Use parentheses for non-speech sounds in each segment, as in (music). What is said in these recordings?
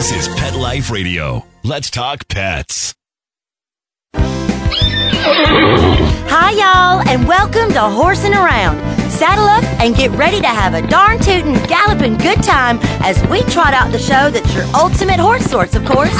This is Pet Life Radio. Let's talk pets. Hi, y'all, and welcome to Horsing Around. Saddle up and get ready to have a darn tootin', galloping good time as we trot out the show that's your ultimate horse source, of course.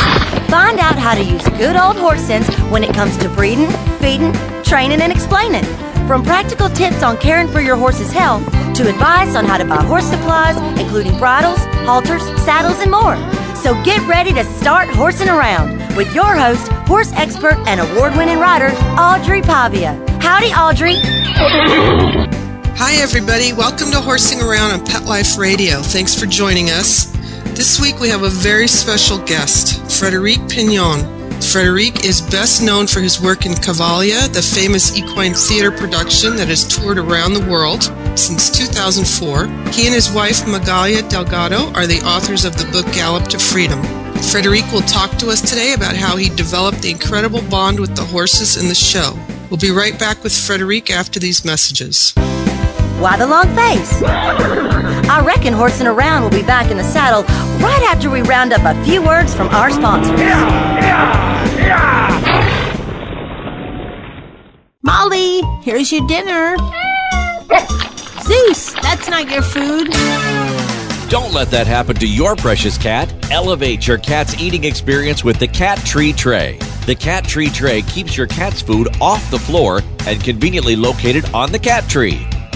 Find out how to use good old horse sense when it comes to breeding, feeding, training, and explaining. From practical tips on caring for your horse's health to advice on how to buy horse supplies, including bridles, halters, saddles, and more. So get ready to start horsing around with your host, horse expert, and award winning rider, Audrey Pavia. Howdy, Audrey. Hi, everybody. Welcome to Horsing Around on Pet Life Radio. Thanks for joining us. This week we have a very special guest, Frederic Pignon. Frederic is best known for his work in Cavalia, the famous equine theater production that has toured around the world since 2004. He and his wife, Magali Delgado, are the authors of the book Gallop to Freedom. Frederic will talk to us today about how he developed the incredible bond with the horses in the show. We'll be right back with Frederic after these messages. Why the long face? I reckon horsing around will be back in the saddle right after we round up a few words from our sponsors. Molly, here's your dinner. Zeus, that's not your food. Don't let that happen to your precious cat. Elevate your cat's eating experience with the Cat Tree Tray. The Cat Tree Tray keeps your cat's food off the floor and conveniently located on the cat tree.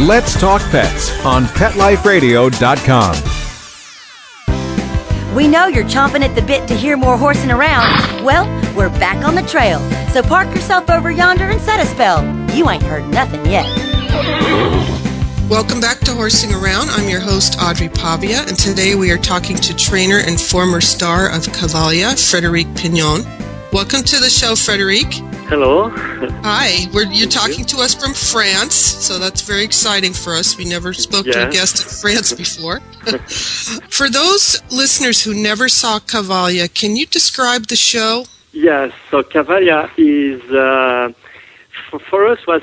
Let's Talk Pets on PetLifeRadio.com. We know you're chomping at the bit to hear more horsing around. Well, we're back on the trail. So park yourself over yonder and set a spell. You ain't heard nothing yet. Welcome back to Horsing Around. I'm your host, Audrey Pavia, and today we are talking to trainer and former star of Cavalia, Frederic Pignon. Welcome to the show, Frederic. Hello. Hi, we're, you're talking to us from France, so that's very exciting for us. We never spoke to a guest in (laughs) France before. (laughs) for those listeners who never saw Cavalia, can you describe the show? Yes, so Cavalia is, uh, for, for us, was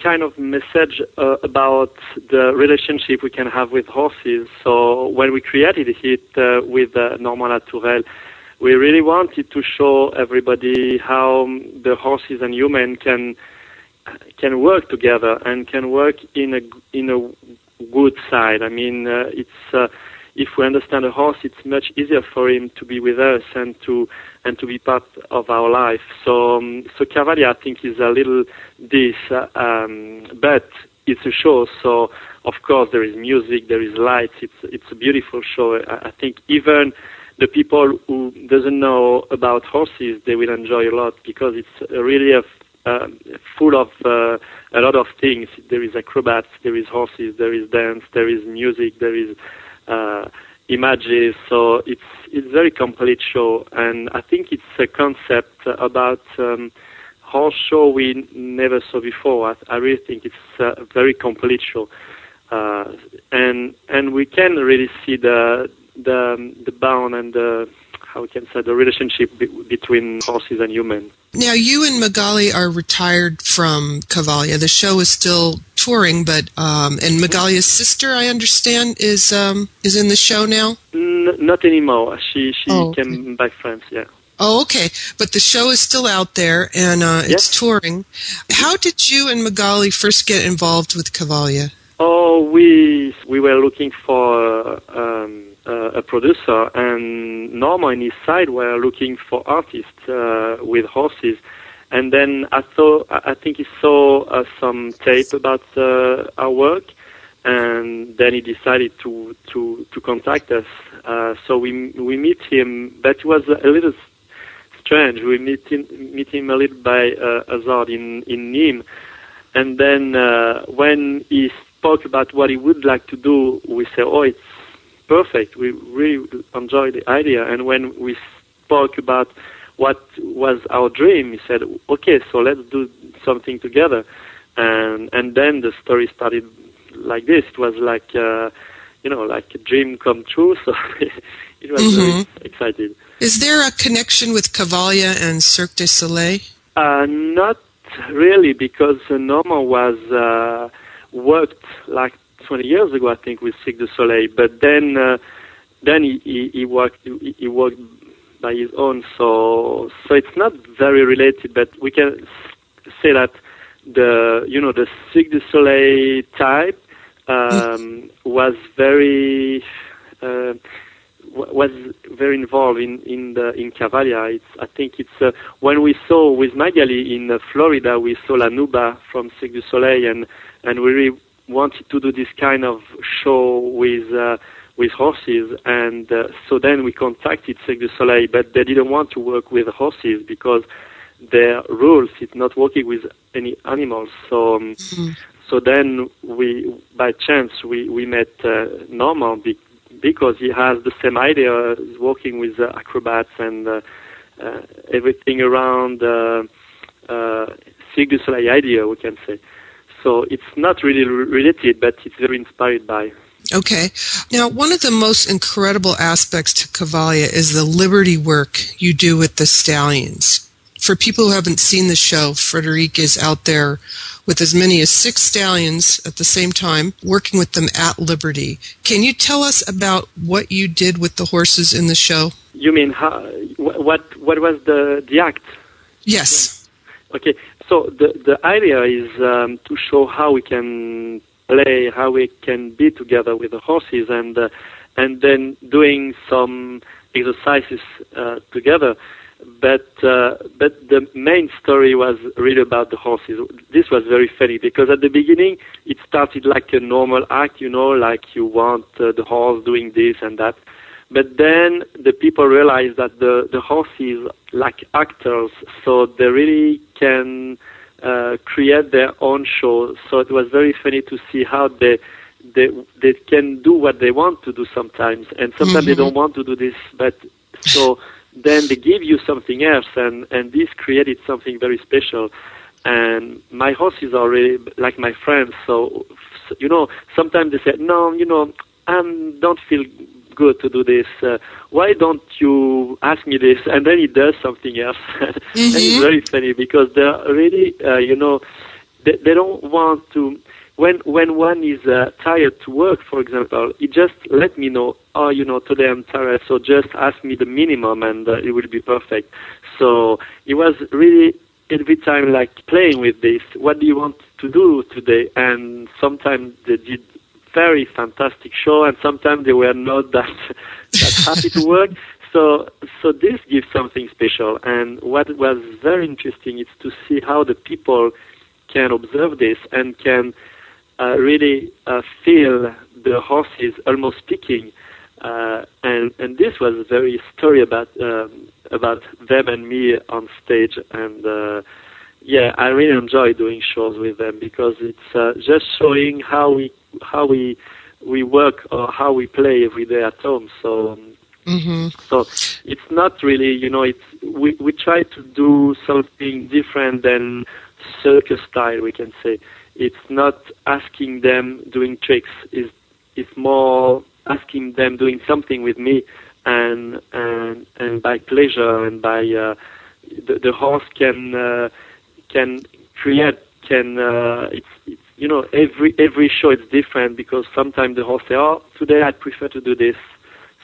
kind of message uh, about the relationship we can have with horses. So when we created it uh, with uh, Normand Latourelle, we really wanted to show everybody how the horses and human can can work together and can work in a in a good side. I mean, uh, it's uh, if we understand a horse, it's much easier for him to be with us and to and to be part of our life. So, um, so Cavalia, I think, is a little this, uh, um, but it's a show. So, of course, there is music, there is lights. It's it's a beautiful show. I, I think even the people who doesn't know about horses, they will enjoy a lot because it's really a uh, full of uh, a lot of things. There is acrobats, there is horses, there is dance, there is music, there is uh, images. So it's it's very complete show, and I think it's a concept about um, horse show we never saw before. I, I really think it's a very complete show, uh, and and we can really see the the the bound and the how we can say the relationship be- between horses and humans. Now, you and Magali are retired from Cavalia. The show is still touring, but um, and Magali's sister, I understand, is um, is in the show now. N- not anymore. She she Oh, okay. came back France. Yeah. Oh, okay. But the show is still out there and uh, it's Yes. touring. How did you and Magali first get involved with Cavalia? Oh, we we were looking for um, uh, a producer, and Normand and his side were looking for artists uh, with horses. And then I thought I think he saw uh, some tape about uh, our work, and then he decided to to to contact us. Uh, so we we meet him, but it was a little strange. We meet him meet him a little by uh, hazard in in Nîmes and then uh, when he spoke about what he would like to do, we said, "Oh, it's perfect. We really enjoyed the idea." And when we spoke about what was our dream, he said, "Okay, so let's do something together." And and then the story started like this. It was like uh, you know, like a dream come true. (laughs) So it was Mhm. very exciting. Is there a connection with Cavalia and Cirque du Soleil? Uh, not really, because Normand was uh, worked like 20 years ago, I think, with Cirque du Soleil. But then, uh, then he, he, he worked he, he worked by his own. So so it's not very related, but we can say that the you know the Cirque du Soleil type um, was very. Uh, was very involved in in the in Cavalia. It's I think it's uh, when we saw with Magali in uh, Florida, we saw La Nouba from Cirque du Soleil, and and we really wanted to do this kind of show with. Uh, with horses, and uh, so then we contacted Cirque du Soleil, but they didn't want to work with horses because their rules is not working with any animals. So, um, so then we, by chance, we we met uh, Normand be- because he has the same idea, working with uh, acrobats and uh, uh, everything around uh, uh, Cirque du Soleil idea, we can say. So it's not really related, but it's very inspired by. Okay. Now, one of the most incredible aspects to Cavalia is the liberty work you do with the stallions. For people who haven't seen the show, Frederic is out there with as many as six stallions at the same time, working with them at liberty. Can you tell us about what you did with the horses in the show? You mean how, what what was the the act? Yes. Okay, so the the idea is um, to show how we can play, how we can be together with the horses, and uh, and then doing some exercises uh, together. But uh, but the main story was really about the horses. This was very funny because at the beginning it started like a normal act, you know, like you want uh, the horse doing this and that. But then the people realize that the, the horses like actors, so they really can uh, create their own show. So it was very funny to see how they they they can do what they want to do sometimes, and sometimes they don't want to do this. But so then they give you something else, and and this created something very special. And my horses are really like my friends. So you know, sometimes they say, no, you know, I don't feel good to do this. Uh, why don't you ask me this? And then he does something else. (laughs) and it's very funny because they're really, uh, you know, they, they don't want to. When when one is uh, tired to work, for example, he just let me know. Oh, you know, today I'm tired, so just ask me the minimum, and uh, it will be perfect. So it was really every time like playing with this. What do you want to do today? And sometimes they did very fantastic show, and sometimes they were not (laughs) that that happy to work. So, so this gives something special. And what was very interesting is to see how the people can observe this and can uh, really uh, feel the horses almost speaking. Uh, and and this was a very story about um, about them and me on stage. And uh, yeah, I really enjoy doing shows with them because it's uh, just showing how we how we we work or how we play every day at home. So um, hmm so it's not really, you know, it's we we try to do something different than circus style. We can say it's not asking them doing tricks. It's it's more asking them doing something with me, and and and by pleasure and by uh, the the horse can uh, can create can uh, it's, it's you know every every show is different because sometimes the horse say oh today I prefer to do this.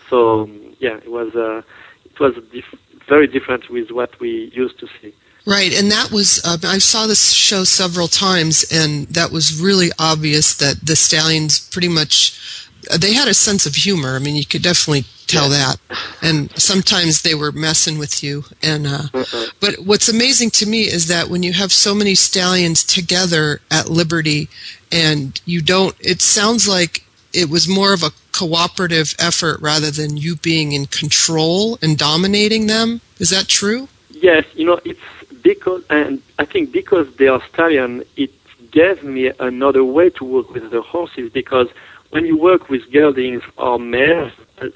So yeah it was uh, it was diff- very different with what we used to see. Right, and that was, uh, I saw this show several times, and that was really obvious that the Stallions pretty much, they had a sense of humor. I mean, you could definitely tell that. And sometimes they were messing with you. And, uh, but what's amazing to me is that when you have so many Stallions together at Liberty, and you don't, it sounds like it was more of a cooperative effort rather than you being in control and dominating them. Is that true? yes you know it's because and I think because they are stallion it gave me another way to work with the horses because when you work with geldings or mares, uh,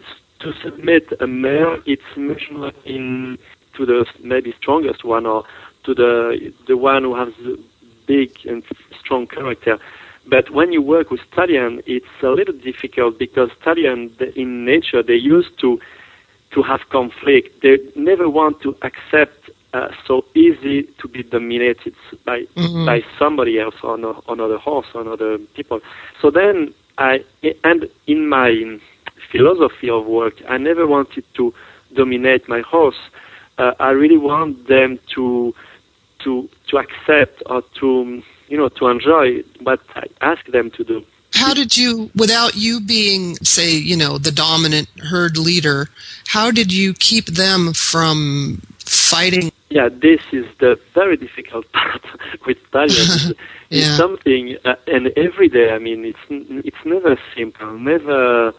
to submit a mare, it's much more in to the maybe strongest one or to the the one who has the big and strong character. But when you work with stallion, it's a little difficult because stallion in nature they used to to have conflict. They never want to accept uh, so easy to be dominated by Mhm. by somebody else on a, on other horse on other people. So then I and in my philosophy of work, I never wanted to dominate my horse. Uh, I really want them to to to accept or to you know to enjoy what I ask them to do. How did you, without you being, say, you know, the dominant herd leader, how did you keep them from fighting? Yeah, this is the very difficult (laughs) part with stallions. (laughs) It's Yeah. something, uh, and every day. I mean, it's it's never simple. Never.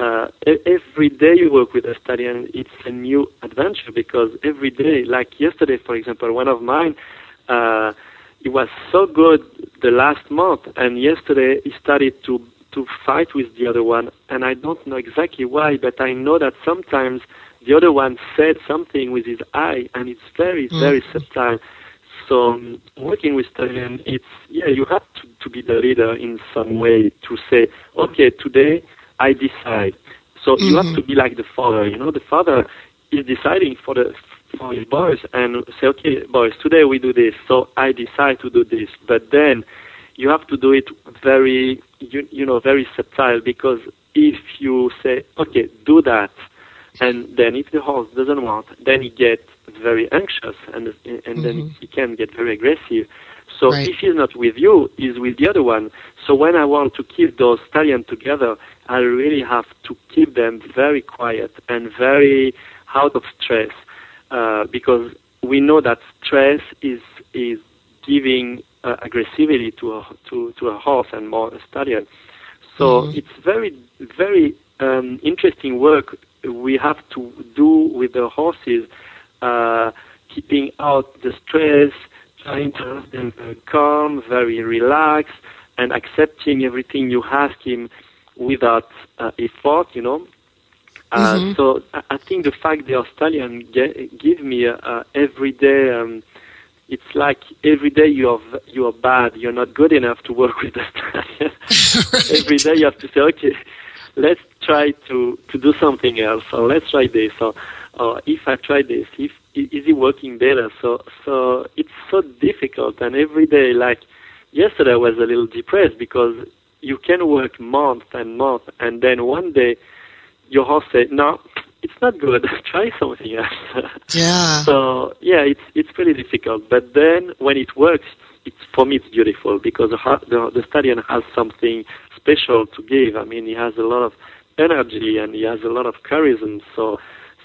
Uh, every day you work with a stallion, it's a new adventure because every day, like yesterday, for example, one of mine, uh, it was so good the last month, and yesterday he started to to fight with the other one, and I don't know exactly why, but I know that sometimes the other one said something with his eye, and it's very, very subtle. So um, working with stallion, it's yeah, you have to, to be the leader in some way to say, okay, today I decide. So you have to be like the father. You know, the father is deciding for the for his boys and say, okay, boys, today we do this. So I decide to do this. But then you have to do it very, you, you know, very subtle because if you say, okay, do that, and then if the horse doesn't want, then he gets very anxious and and then he can get very aggressive. So Right. if he's not with you, he's with the other one. So when I want to keep those stallions together, I really have to keep them very quiet and very out of stress uh, because we know that stress is is giving uh, aggressivity to a to to a horse and more a stallion. So it's very very um, interesting work we have to do with the horses, uh, keeping out the stress, trying to have them very calm, very relaxed, and accepting everything you ask him without uh, effort, you know. Uh, So I, think the fact the stallion ge- give me uh, uh, every day, um, it's like every day you are you are bad, you're not good enough to work (laughs) with the stallion. (laughs) every day you have to say, okay, let's try to to do something else, or let's try this, or or if I try this, if is it working better? So so it's so difficult, and every day, like yesterday, I was a little depressed because you can work month and month, and then one day your horse said, "No, it's not good. (laughs) Try something else." (laughs) Yeah. so yeah, it's it's pretty difficult. But then when it works, it's for me it's beautiful because the the, the stallion has something special to give. I mean, he has a lot of energy and he has a lot of charisma. So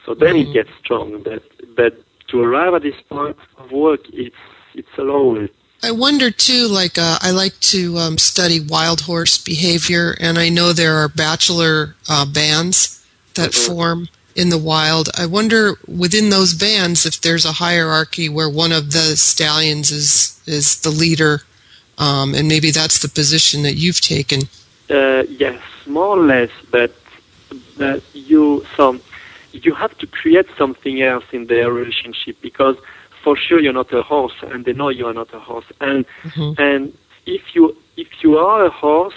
so then it gets strong. But but to arrive at this point of work, it's it's a long way. I wonder too, like, uh, I like to um, study wild horse behavior, and I know there are bachelor uh, bands that form in the wild. I wonder within those bands if there's a hierarchy where one of the stallions is, is the leader, um, and maybe that's the position that you've taken. Uh, yes, more or less, but but you so you have to create something else in their relationship because for sure you're not a horse and they know you are not a horse. And mm-hmm. and if you if you are a horse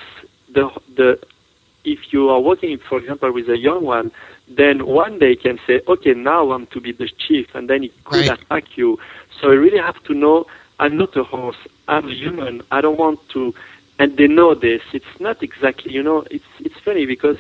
the the if you are working for example with a young one then one day can say okay now I'm to be the chief and then it could Right. attack you. So you really have to know I'm not a horse. I'm a human. I don't want to and they know this. It's not exactly, you know, it's it's funny because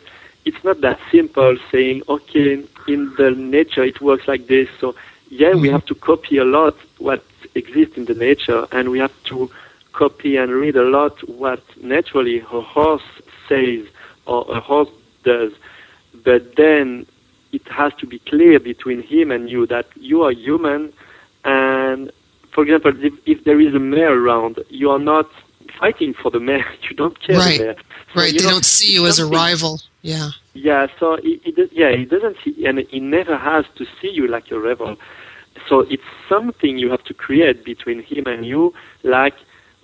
it's not that simple saying, okay, in the nature it works like this. So yeah, we mm-hmm. have to copy a lot what exists in the nature, and we have to copy and read a lot what naturally a horse says or a horse does. But then it has to be clear between him and you that you are human, and for example, if, if there is a mare around, you are not fighting for the mare. (laughs) You don't care Right. the mare. So, Right? you They know, don't see you as a rival. Yeah. Yeah, so he, he does, yeah, he doesn't see, and he never has to see you like a rebel. So it's something you have to create between him and you, like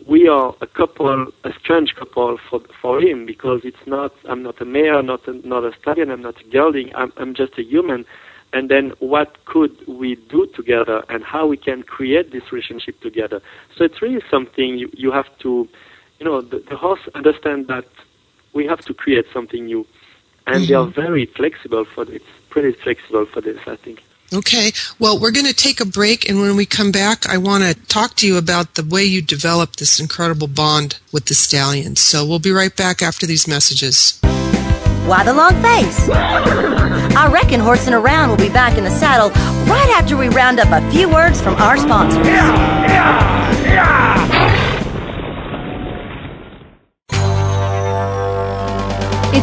we are a couple, a strange couple for for him because it's not. I'm not a mare, not a, not a stallion. I'm not a gelding. I'm, I'm just a human. And then what could we do together, and how we can create this relationship together? So it's really something you you have to, you know, the, the horse understand that we have to create something new, and they are mm-hmm. very flexible for this. Pretty flexible for this, I think. Okay. Well, we're going to take a break, and when we come back, I want to talk to you about the way you developed this incredible bond with the stallions. So we'll be right back after these messages. Why the long face? I reckon Horsing Around will be back in the saddle right after we round up a few words from our sponsors.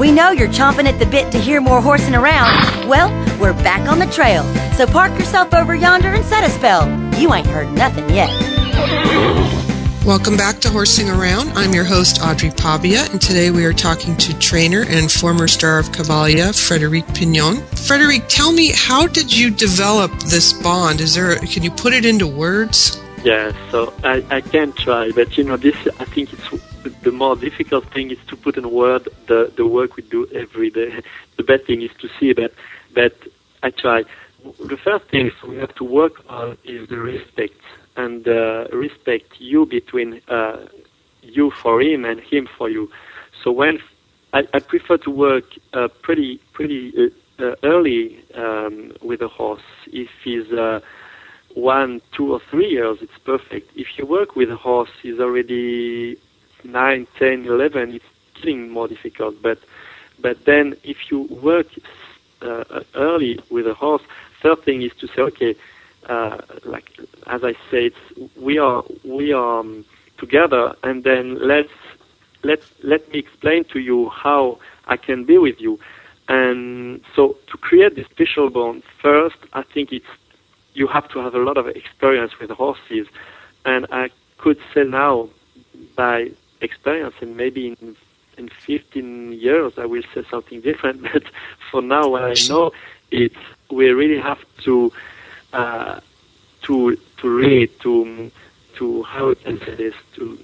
We know you're chomping at the bit to hear more horsing around. Well, we're back on the trail. So park yourself over yonder and set a spell. You ain't heard nothing yet. Welcome back to Horsing Around. I'm your host, Audrey Pavia, and today we are talking to trainer and former star of Cavalia, Frederic Pignon. Frederic, tell me, how did you develop this bond? Is there, can you put it into words? Yeah, so I, I can try, but you know, this I think it's the more difficult thing is to put in word the, the work we do every day. (laughs) The bad thing is to see that, but I try. The first thing we have to work on is the respect and uh, respect you between uh, you for him and him for you. So when I, I prefer to work uh, pretty pretty uh, uh, early um, with a horse. If he's uh, one, two, or three years, it's perfect. If you work with a horse, he's already nine, ten, eleven. It's getting more difficult. But but then if you work uh, early with a horse, third thing is to say, okay, uh, like as I said, we are we are um, together, and then let's let let me explain to you how I can be with you. And so to create this special bond, first I think it's you have to have a lot of experience with horses, and I could say now by experience, and maybe in in 15 years I will say something different. (laughs) But for now, what I know, it's we really have to uh, to to read to to how I can say this to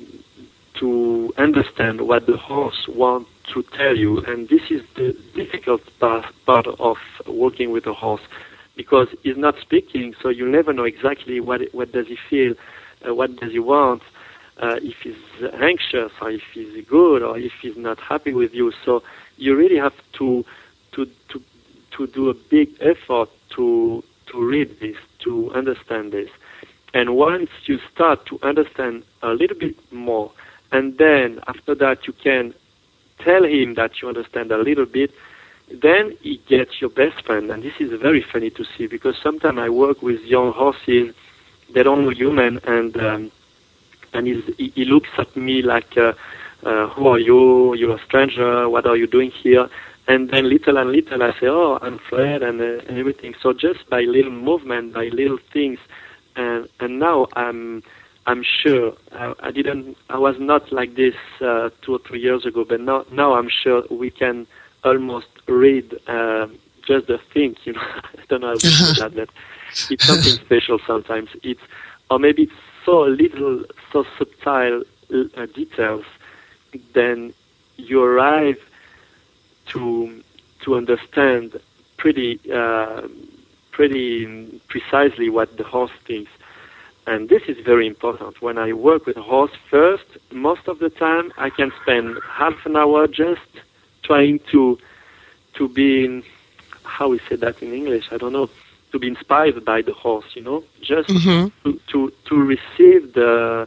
to understand what the horse wants to tell you, and this is the difficult part, part of working with a horse because he's not speaking, so you never know exactly what what does he feel, uh, what does he want, uh, if he's anxious or if he's good or if he's not happy with you. So you really have to to to to do a big effort to to read this, to understand this. And once you start to understand a little bit more, and then after that you can tell him that you understand a little bit, then he gets your best friend. And this is very funny to see because sometimes I work with young horses, they don't know human, and um, and he's, he, he looks at me like, uh, uh, "Who are you? You're a stranger. What are you doing here?" And then little and little, I say, "Oh, I'm Fred," and, uh, and everything. So just by little movement, by little things, and and now I'm I'm sure I, I didn't I was not like this uh, two or three years ago, but now now I'm sure we can almost read uh, just the thing. You know, (laughs) I don't know how to say that, but it's something special sometimes. It's or maybe it's so little, so subtle uh, details, then you arrive to to understand pretty uh, pretty precisely what the horse thinks. And this is very important. When I work with a horse first, most of the time I can spend half an hour just trying to to be in, how we say that in English, I don't know, to be inspired by the horse, you know, just Mhm. to, to to receive the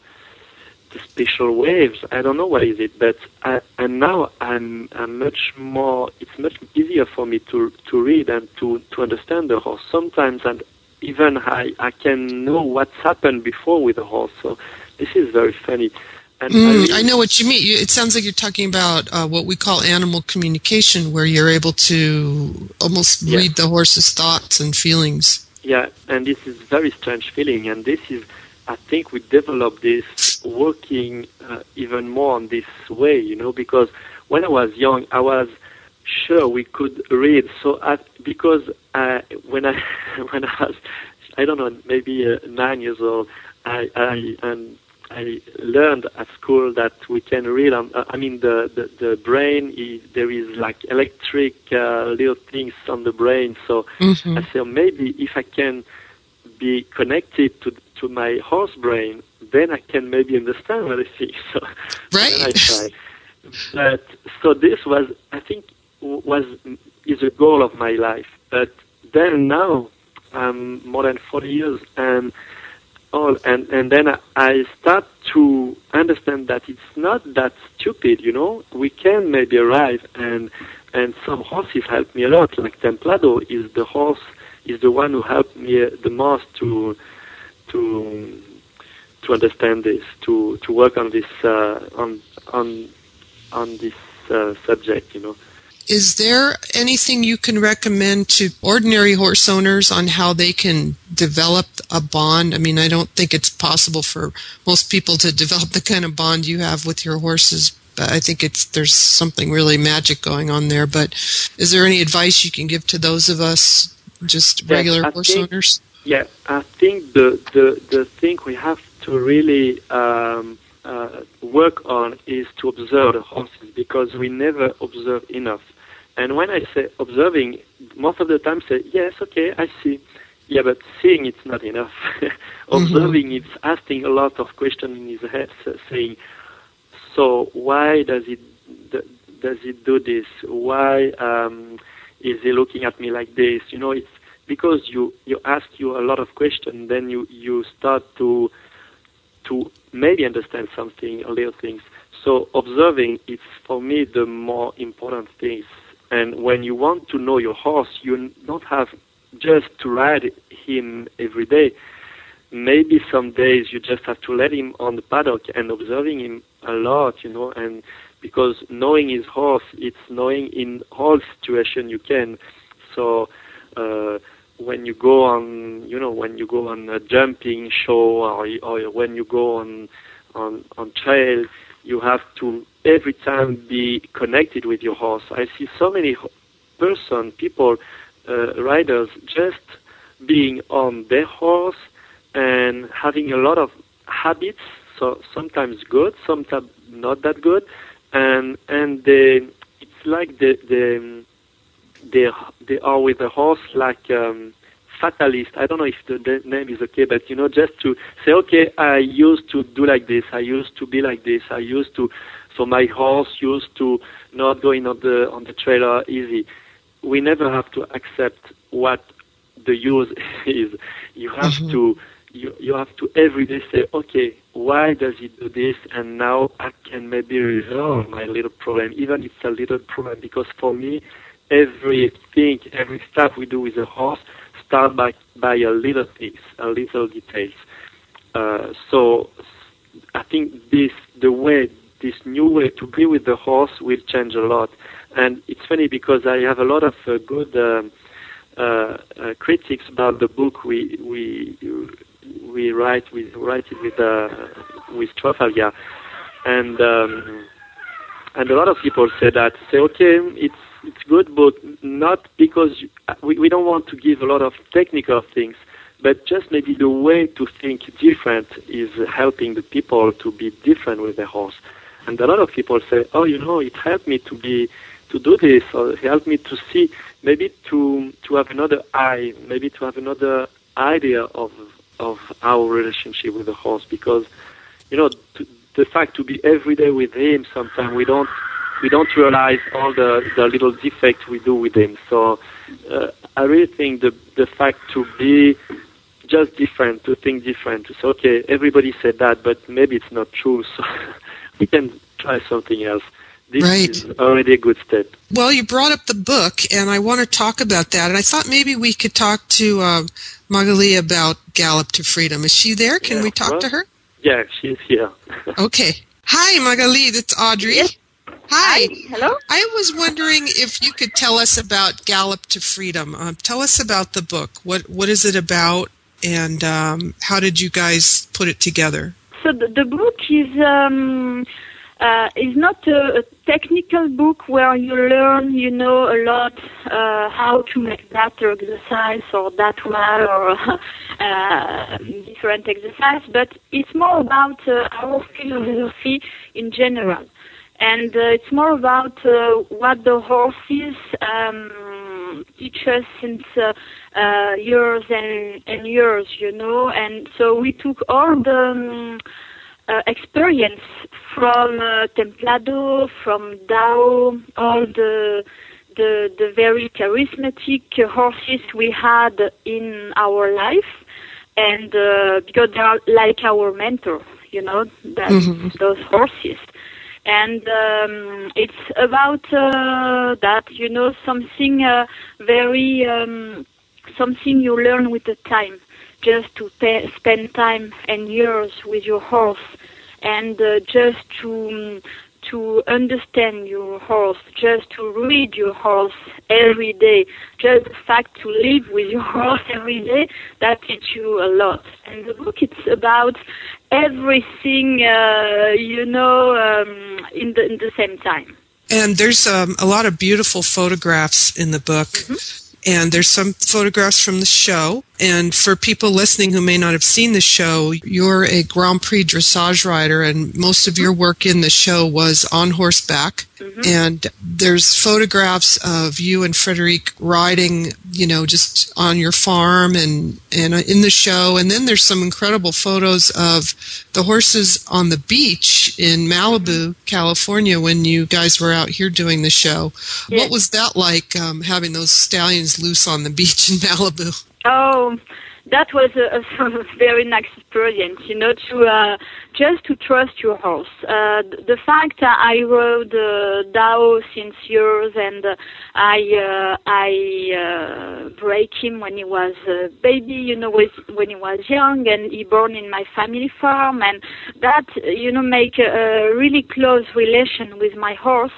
the special waves. I don't know what is it, but I, and now I'm, I'm much more. It's much easier for me to to read and to to understand the horse. Sometimes and even I I can know what's happened before with the horse. So this is very funny. And mm, I, know what you mean. It sounds like you're talking about uh, what we call animal communication, where you're able to almost yeah. read the horse's thoughts and feelings. Yeah, and this is very strange feeling, and this is I think we developed this working uh, even more on this way, you know, because when I was young, I was sure we could read. So I, because I, when I (laughs) when I was I don't know maybe uh, nine years old, I, I and I learned at school that we can read. On, uh, I mean, the the, the brain is there is like electric uh, little things on the brain. So mm-hmm. I said maybe if I can be connected to to my horse brain, then I can maybe understand what I see. (laughs) So right. I try. But so this was, I think, was is a goal of my life. But then now, I'm more than 40 years, and all, and and then I start to understand that it's not that stupid. You know, we can maybe arrive, and and some horses help me a lot. Like Templado is the horse is the one who helped me the most to to to understand this, to to work on this uh, on on on this uh, subject. You know. Is there anything you can recommend to ordinary horse owners on how they can develop a bond? I mean, I don't think it's possible for most people to develop the kind of bond you have with your horses. But I think it's there's something really magic going on there. But is there any advice you can give to those of us, just regular yes, horse think, owners? Yeah, I think the the the thing we have to really um, uh, work on is to observe the horses because we never observe enough. And when I say observing, most of the time say yes, okay, I see. Yeah, but seeing it's not enough. (laughs) Observing mm-hmm. it's asking a lot of questions in his head, saying, so why does it does it do this? Why um, is he looking at me like this? You know, it's because you you ask you a lot of questions, then you you start to to maybe understand something, a little things. So observing is for me the more important things. And when you want to know your horse, you don't have just to ride him every day. Maybe some days you just have to let him on the paddock and observing him a lot, you know, and because knowing his horse, it's knowing in all situation you can. So uh, when you go on, you know, when you go on a jumping show or, or when you go on on on trail, you have to every time be connected with your horse. I see so many person, people, uh, riders just being on their horse and having a lot of habits. So sometimes good, sometimes not that good, and and they, it's like the the they they are with the horse like um, fatalist. I don't know if the, the name is okay, but you know, just to say, okay, I used to do like this. I used to be like this. I used to. So my horse used to not going on the on the trailer easy. We never have to accept what the use (laughs) is. You have mm-hmm. to you, you have to every day say, okay, why does he do this? And now I can maybe resolve my little problem, even if it's a little problem, because for me, everything, every step we do with a horse start by, by a little things, a little details. Uh, so I think this, the way, this new way to be with the horse will change a lot. And it's funny because I have a lot of uh, good um, uh, uh, critics about the book we we we write with write it with uh, with Trafalgar, and um, and a lot of people say that say okay it's it's good, but not because you, we, we don't want to give a lot of technical things, but just maybe the way to think different is helping the people to be different with the horse. And a lot of people say, oh, you know, it helped me to be to do this, or it helped me to see, maybe to to have another eye, maybe to have another idea of of our relationship with the horse, because you know to, the fact to be every day with him, sometimes we don't we don't realize all the, the little defects we do with him. So uh, I really think the the fact to be just different, to think different, to say, okay, everybody said that, but maybe it's not true, (laughs) so we can try something else. This Right. is already a good step. Well, you brought up the book, and I want to talk about that. And I thought maybe we could talk to uh, Magali about Gallop to Freedom. Is she there? Can Yeah, we talk well- to her? Yeah, she's here. (laughs) Okay. Hi, Magali. It's Audrey. Yes. Hi. Hello? I was wondering if you could tell us about Gallop to Freedom. Um, tell us about the book. What What is it about, and um, how did you guys put it together? So the, the book is um, uh, is not a, a technical book where you learn, you know, a lot uh, how to make that exercise or that one or (laughs) uh, different exercise, but it's more about uh, our philosophy in general. And uh, it's more about uh, what the horses um, teach us since uh, uh, years and, and years, you know. And so we took all the um, uh, experience from uh, Templado, from Dao, all the the the very charismatic uh, horses we had in our life, and uh, because they are like our mentor, you know, that those horses. And um, it's about uh, that, you know, something uh, very um, something you learn with the time. Just to pa- spend time and years with your horse. And uh, just to um, to understand your horse just to read your horse every day just the fact to live with your (laughs) horse every day that teaches you a lot. And the book it's about everything uh, you know um, in the in the same time. And there's um, a lot of beautiful photographs in the book. And there's some photographs from the show. And for people listening who may not have seen the show, you're a Grand Prix dressage rider, and most of your work in the show was on horseback. And there's photographs of you and Frederic riding, you know, just on your farm and, and in the show. And then there's some incredible photos of the horses on the beach in Malibu, California, when you guys were out here doing the show. Yes. What was that like, um, having those stallions loose on the beach in Malibu? Oh, that was a, a (laughs) very nice experience, you know, to uh, just to trust your horse. Uh, the fact I rode uh, Dao since years, and uh, I uh, I uh, break him when he was a baby, you know, when he was young, and he born in my family farm, and that you know make a really close relation with my horse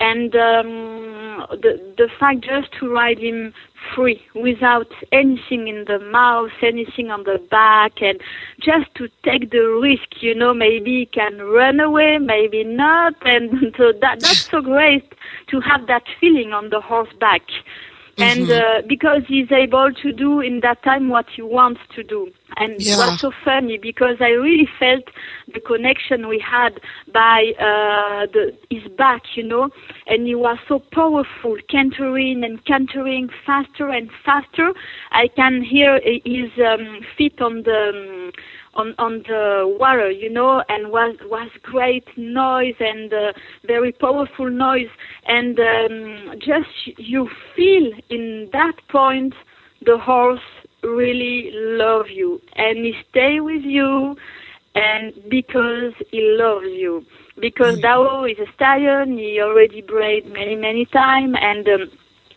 and um, the the fact just to ride him free without anything in the mouth, anything on the back, and just to take the risk, you know, maybe he can run away, maybe not, and (laughs) so that that's so great to have that feeling on the horseback. And uh, because he's able to do in that time what he wants to do, and it was so funny because I really felt the connection we had by uh, the, his back, you know, and he was so powerful, cantering and cantering faster and faster. I can hear his um, feet on the um, on on the water, you know, and was was great noise and uh, very powerful noise, and um, just you feel in that point the horse really love you and he stay with you and because he loves you. Because Dao is a stallion he already bred many many time and um,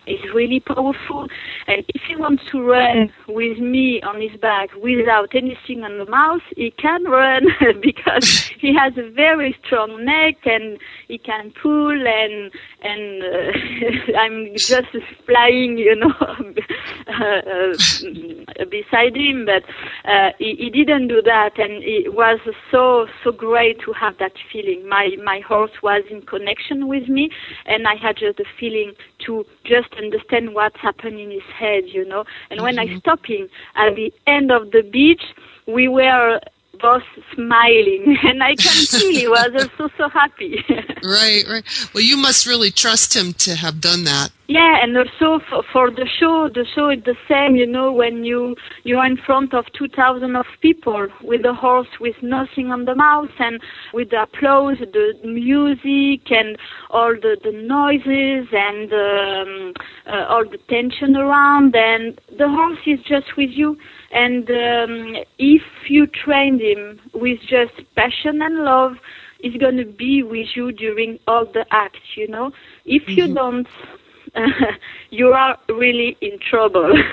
is really powerful. And if he wants to run with me on his back without anything on the mouth he can run (laughs) because he has a very strong neck and he can pull and and uh, (laughs) I'm just flying you know (laughs) uh, uh, beside him. But uh, he, he didn't do that. And it was so so great to have that feeling. My my horse was in connection with me and I had just the feeling to just understand what's happening in his head, you know. And when I mm-hmm. stopped him at the end of the beach, we were both smiling, (laughs) and I can feel he was so so happy. (laughs) Right, right. Well, you must really trust him to have done that. Yeah, and also for, for the show, the show is the same. You know, when you you are in front of two thousand of people with a horse with nothing on the mouth and with the applause, the music, and all the the noises and um, uh, all the tension around, and the horse is just with you. And um, if you train him with just passion and love, he's going to be with you during all the acts. You know, if you Mm-hmm. don't (laughs) you are really in trouble. (laughs)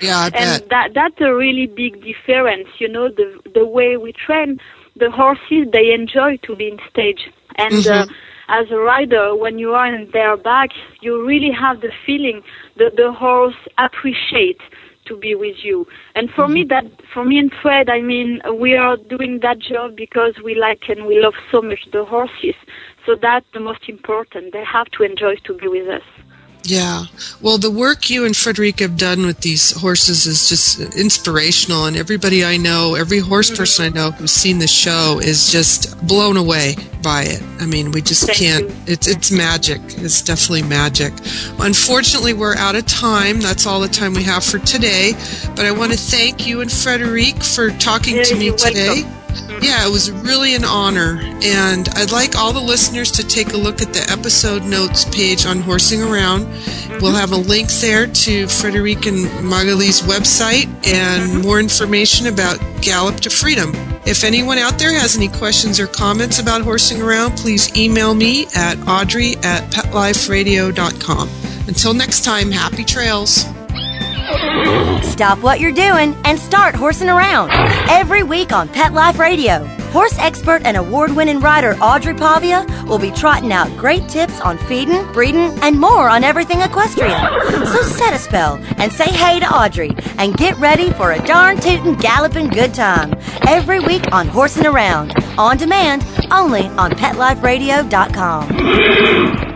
Yeah, I and bet. that that's a really big difference. You know, the the way we train the horses, they enjoy to be in stage, and uh, as a rider, when you are in their back, you really have the feeling that the horse appreciate to be with you. And for me, that for me and Fred, I mean, we are doing that job because we like and we love so much the horses. So that's the most important. They have to enjoy to be with us. Yeah. Well, the work you and Frederic have done with these horses is just inspirational. And everybody I know, every horse person I know who's seen the show is just blown away by it. I mean, we just Thank can't. you. It's it's magic. It's definitely magic. Unfortunately, we're out of time. That's all the time we have for today. But I want to thank you and Frederic for talking Yeah, to me today. welcome. Yeah, it was really an honor. And I'd like all the listeners to take a look at the episode notes page on Horsing Around. We'll have a link there to Frederic and Magali's website and more information about Gallop to Freedom. If anyone out there has any questions or comments about horsing around, please email me at audrey at petliferadio.com. Until next time, happy trails. Stop what you're doing and start horsing around. Every week on Pet Life Radio, horse expert and award winning rider Audrey Pavia will be trotting out great tips on feeding, breeding, and more on everything equestrian. So set a spell and say hey to Audrey and get ready for a darn tootin' galloping good time. Every week on Horsing Around, on demand, only on PetLifeRadio.com.